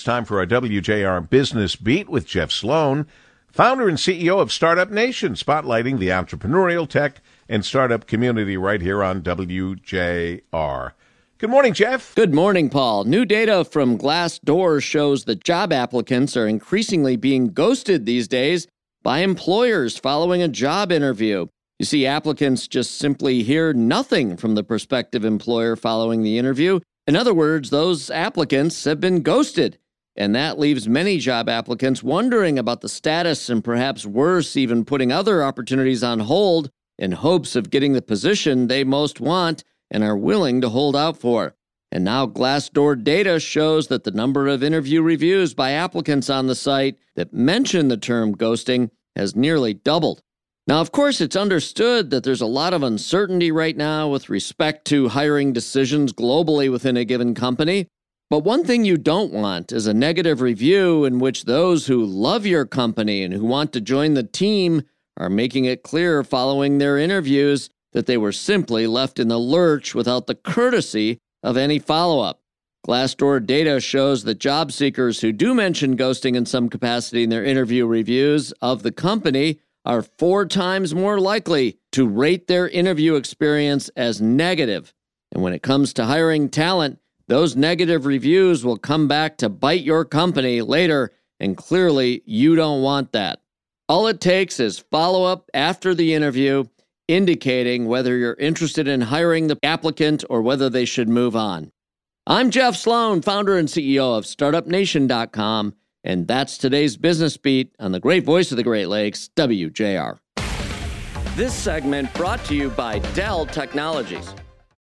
It's time for our WJR Business Beat with Jeff Sloan, founder and CEO of Startup Nation, spotlighting the entrepreneurial tech and startup community right here on WJR. Good morning, Jeff. Good morning, Paul. New data from Glassdoor shows that job applicants are increasingly being ghosted these days by employers following a job interview. You see, applicants just simply hear nothing from the prospective employer following the interview. In other words, those applicants have been ghosted. And that leaves many job applicants wondering about the status and perhaps worse, even putting other opportunities on hold in hopes of getting the position they most want and are willing to hold out for. And now Glassdoor data shows that the number of interview reviews by applicants on the site that mention the term ghosting has nearly doubled. Now, of course, it's understood that there's a lot of uncertainty right now with respect to hiring decisions globally within a given company. But one thing you don't want is a negative review in which those who love your company and who want to join the team are making it clear following their interviews that they were simply left in the lurch without the courtesy of any follow up. Glassdoor data shows that job seekers who do mention ghosting in some capacity in their interview reviews of the company are four times more likely to rate their interview experience as negative. And when it comes to hiring talent, those negative reviews will come back to bite your company later, and clearly you don't want that. All it takes is follow up after the interview indicating whether you're interested in hiring the applicant or whether they should move on. I'm Jeff Sloan, founder and CEO of StartupNation.com, and that's today's business beat on the great voice of the Great Lakes, WJR. This segment brought to you by Dell Technologies.